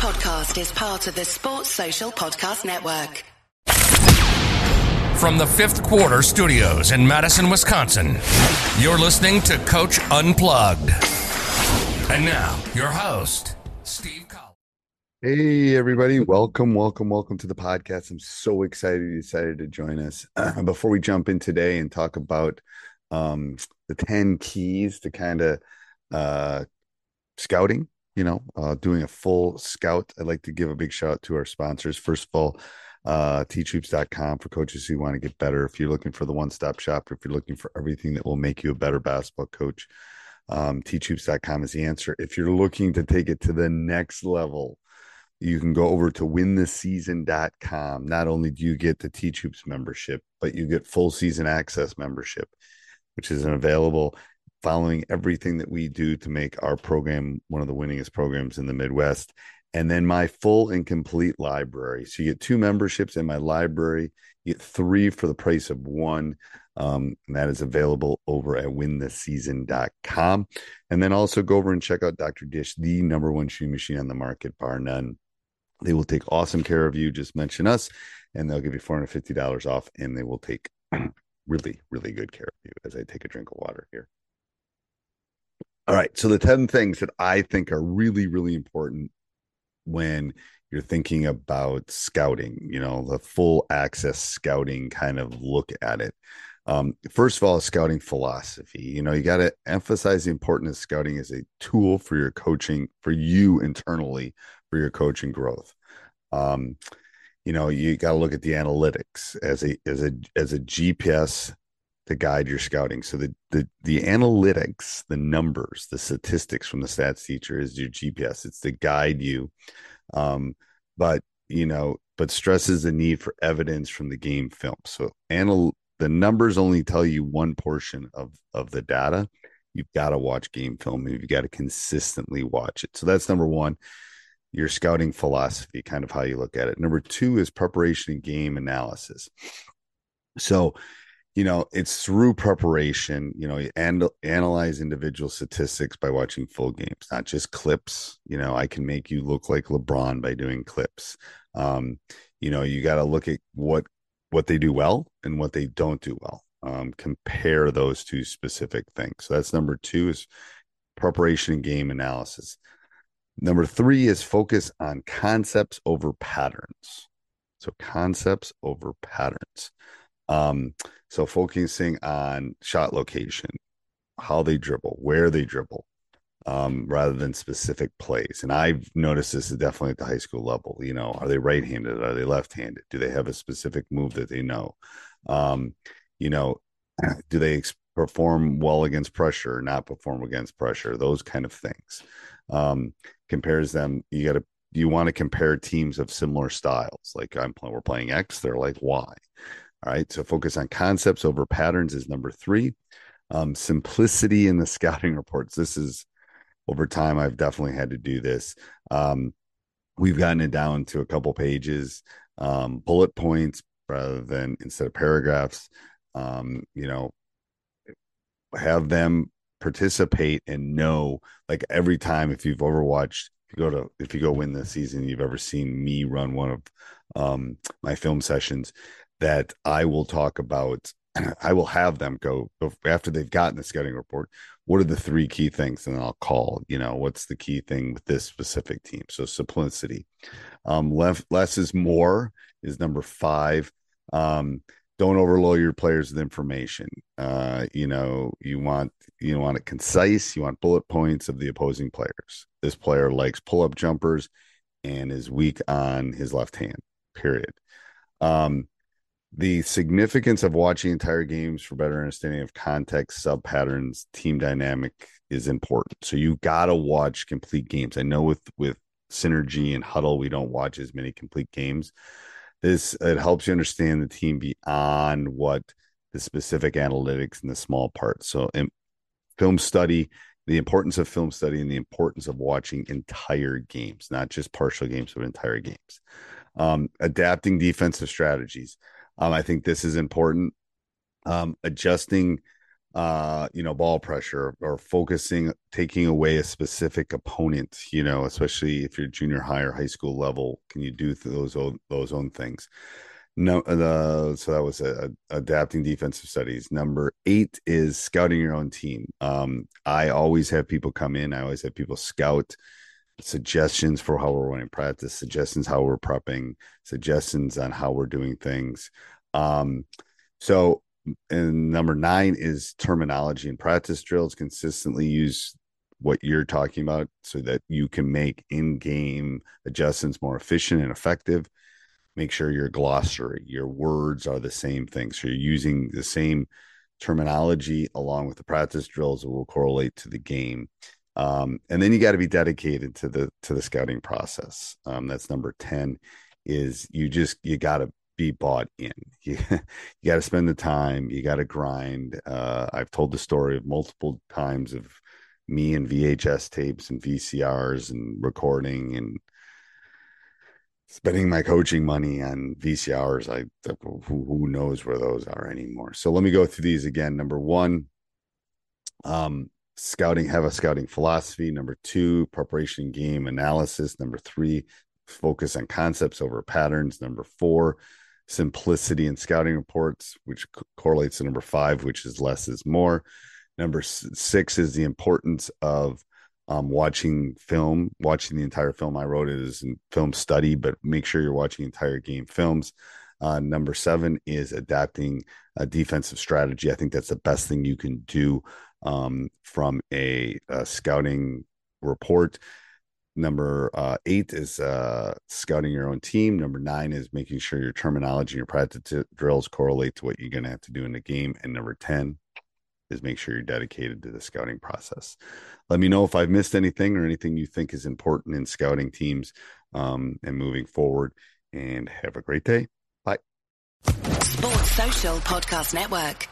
podcast is part of the Sports Social Podcast Network. From the fifth quarter studios in Madison, Wisconsin, you're listening to Coach Unplugged. And now, your host, Steve Collins. Hey, everybody. Welcome, welcome, welcome to the podcast. I'm so excited you decided to join us. Uh, before we jump in today and talk about um, the 10 keys to kind of uh, scouting, you know, uh, doing a full scout, I'd like to give a big shout out to our sponsors. First of all, uh, teachhoops.com for coaches who want to get better. If you're looking for the one stop shop, if you're looking for everything that will make you a better basketball coach, um, teachhoops.com is the answer. If you're looking to take it to the next level, you can go over to wintheseason.com. Not only do you get the Teach Hoops membership, but you get full season access membership, which is an available following everything that we do to make our program one of the winningest programs in the Midwest. And then my full and complete library. So you get two memberships in my library. You get three for the price of one. Um, and that is available over at wintheseason.com. And then also go over and check out Dr. Dish, the number one shoe machine on the market, bar none. They will take awesome care of you. Just mention us and they'll give you $450 off and they will take really, really good care of you as I take a drink of water here. All right. So the 10 things that I think are really, really important when you're thinking about scouting, you know, the full access scouting kind of look at it. Um, first of all, scouting philosophy. You know, you got to emphasize the importance of scouting as a tool for your coaching, for you internally, for your coaching growth. Um, you know, you got to look at the analytics as a as a as a GPS to guide your scouting. So the the the analytics, the numbers, the statistics from the stats teacher is your GPS. It's to guide you. Um, but you know, but stresses the need for evidence from the game film. So anal the numbers only tell you one portion of of the data. You've got to watch game film. You've got to consistently watch it. So that's number one. Your scouting philosophy, kind of how you look at it. Number two is preparation and game analysis. So you know it's through preparation you know and analyze individual statistics by watching full games not just clips you know i can make you look like lebron by doing clips. Um you know you got to look at what what they do well and what they don't do well. Um compare those two specific things. So that's number two is preparation and game analysis. Number three is focus on concepts over patterns. So concepts over patterns um so focusing on shot location, how they dribble, where they dribble, um, rather than specific plays. And I've noticed this is definitely at the high school level. You know, are they right-handed? Are they left-handed? Do they have a specific move that they know? Um, you know, do they ex- perform well against pressure or not perform against pressure? Those kind of things. Um, compares them. You got to you want to compare teams of similar styles. Like I'm playing, we're playing X, they're like Y. All right. So focus on concepts over patterns is number three. Um, simplicity in the scouting reports. This is over time, I've definitely had to do this. Um, we've gotten it down to a couple pages, um, bullet points rather than instead of paragraphs. Um, you know, have them participate and know like every time if you've overwatched if you go to if you go win the season you've ever seen me run one of um my film sessions that I will talk about. I will have them go after they've gotten the scouting report. What are the three key things? And I'll call, you know, what's the key thing with this specific team? So simplicity. Um, less, less is more is number five. Um, don't overload your players with information. Uh, you know, you want you want it concise. You want bullet points of the opposing players. This player likes pull up jumpers and is weak on his left hand. Period. Um, the significance of watching entire games for better understanding of context, sub patterns, team dynamic is important. So you got to watch complete games. I know with with synergy and Hudl, we don't watch as many complete games. This it helps you understand the team beyond what the specific analytics and the small parts. So in film study, the importance of film study and the importance of watching entire games, not just partial games, but entire games. Um, adapting defensive strategies. Um, I think this is important. Um, adjusting uh, you know, ball pressure or focusing, taking away a specific opponent, you know, especially if you're junior high or high school level, can you do those own, those own things? No, uh, so that was a, a, adapting defensive studies. Number eight is scouting your own team. Um, I always have people come in. I always have people scout suggestions for how we're running practice, suggestions how we're prepping, suggestions on how we're doing things. Um, so and number nine is terminology and practice drills. Consistently use what you're talking about so that you can make in-game adjustments more efficient and effective. Make sure your glossary your words are the same thing. So you're using the same terminology along with the practice drills that will correlate to the game um, and then you got to be dedicated to the to the scouting process um, that's number 10 is you just you got to be bought in. You, you got to spend the time. You got to grind. Uh, I've told the story of multiple times of me and VHS tapes and VCRs and recording and spending my coaching money on VCRs. I who knows where those are anymore. So let me go through these again. Number one, um, scouting have a scouting philosophy. Number two, preparation game analysis. Number three, focus on concepts over patterns. Number four, simplicity in scouting reports, which correlates to number five, which is less is more. Number six is the importance of um, watching film, watching the entire film. I wrote it as film study, but make sure you're watching entire game films. Uh, number seven is adapting a defensive strategy. I think that's the best thing you can do um, from a, a scouting report. Number uh, eight is uh, scouting your own team. Number nine is making sure your terminology and your practice drills correlate to what you're going to have to do in the game. And number 10 is make sure you're dedicated to the scouting process. Let me know if I've missed anything or anything you think is important in scouting teams um, and moving forward. And have a great day. Bye. Sports Social Podcast Network.